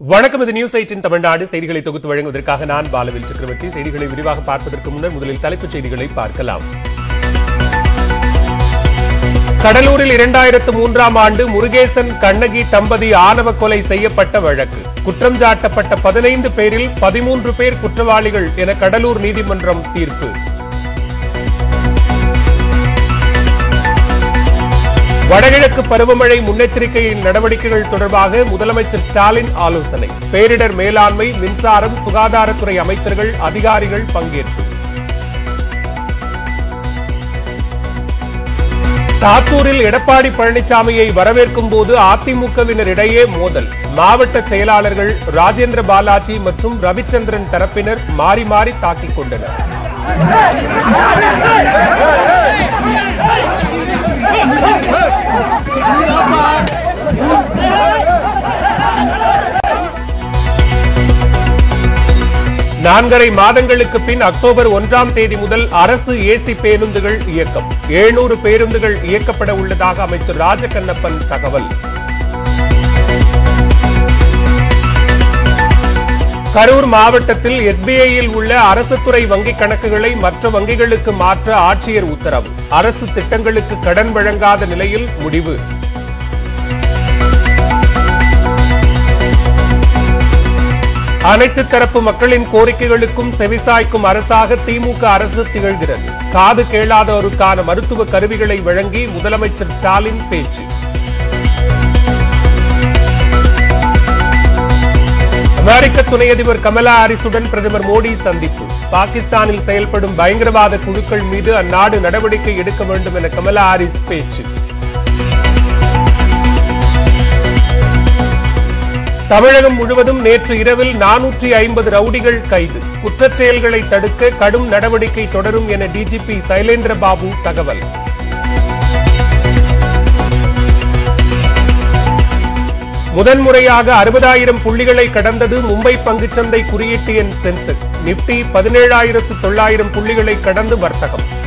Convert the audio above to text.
வணக்கம் இது news eighteen Tamil Nadu. செய்திகளை தொகுத்து வழங்குவதற்காக நான் பாலவில் சக்கரவர்த்தி. செய்திகளை விரிவாக பார்ப்பதற்கு முன்னர் முதலில் தலைப்புச் செய்திகளை பார்க்கலாம். கடலூரில் இரண்டாயிரத்து மூன்றாம் ஆண்டு முருகேசன் கண்ணகி தம்பதி ஆணவ கொலை செய்யப்பட்ட வழக்கு. குற்றம் சாட்டப்பட்ட பதினைந்து பேரில் பதிமூன்று பேர் குற்றவாளிகள் என கடலூர் நீதிமன்றம் தீர்ப்பு. வடகிழக்கு பருவமழை முன்னெச்சரிக்கையின் நடவடிக்கைகள் தொடர்பாக முதலமைச்சர் ஸ்டாலின் ஆலோசனை. பேரிடர் மேலாண்மை மின்சாரம் சுகாதாரத்துறை அமைச்சர்கள் அதிகாரிகள் பங்கேற்பு. தாத்தூரில் எடப்பாடி பழனிசாமியை வரவேற்கும் போது அதிமுகவினர் இடையே மோதல். மாவட்ட செயலாளர்கள் ராஜேந்திர பாலாஜி மற்றும் ரவிச்சந்திரன் தரப்பினர் மாறி மாறி தாக்கிக் கொண்டனர். நான்கரை மாதங்களுக்கு பின் அக்டோபர் ஒன்றாம் தேதி முதல் அரசு ஏசி பேருந்துகள் இயக்கம். எழுநூறு பேருந்துகள் இயக்கப்பட உள்ளதாக அமைச்சர் ராஜகண்ணப்பன் தகவல். கரூர் மாவட்டத்தில் எஸ்பிஐயில் உள்ள அரசு துறை வங்கிக் கணக்குகளை மற்ற வங்கிகளுக்கு மாற்ற ஆட்சியர் உத்தரவு. அரசு திட்டங்களுக்கு கடன் வழங்காத நிலையில் முடிவு. அனைத்து தரப்பு மக்களின் கோரிக்கைகளுக்கும் செவிசாய்க்கும் அரசாக திமுக அரசு திகழ்கிறது. காது கேளாதோருக்கான மருத்துவ கருவிகளை வழங்கி முதலமைச்சர் ஸ்டாலின் பேச்சு. அமெரிக்க துணை அதிபர் கமலா ஹாரிசுடன் பிரதமர் மோடி சந்திப்பு. பாகிஸ்தானில் செயல்படும் பயங்கரவாத குழுக்கள் மீது அந்நாடு நடவடிக்கை எடுக்க வேண்டும் என கமலா ஹாரிஸ் பேச்சு. தமிழகம் முழுவதும் நேற்று இரவில் நானூற்றி ஐம்பது ரவுடிகள் கைது. குற்றச் செயல்களை தடுக்க கடும் நடவடிக்கை தொடரும் என டிஜிபி சைலேந்திர பாபு தகவல். முதன்முறையாக அறுபதாயிரம் புள்ளிகளை கடந்தது மும்பை பங்குச்சந்தை குறியீட்டு எண் சென்செக்ஸ் நிப்டி பதினேழாயிரத்து தொள்ளாயிரம் புள்ளிகளை கடந்து வர்த்தகம்.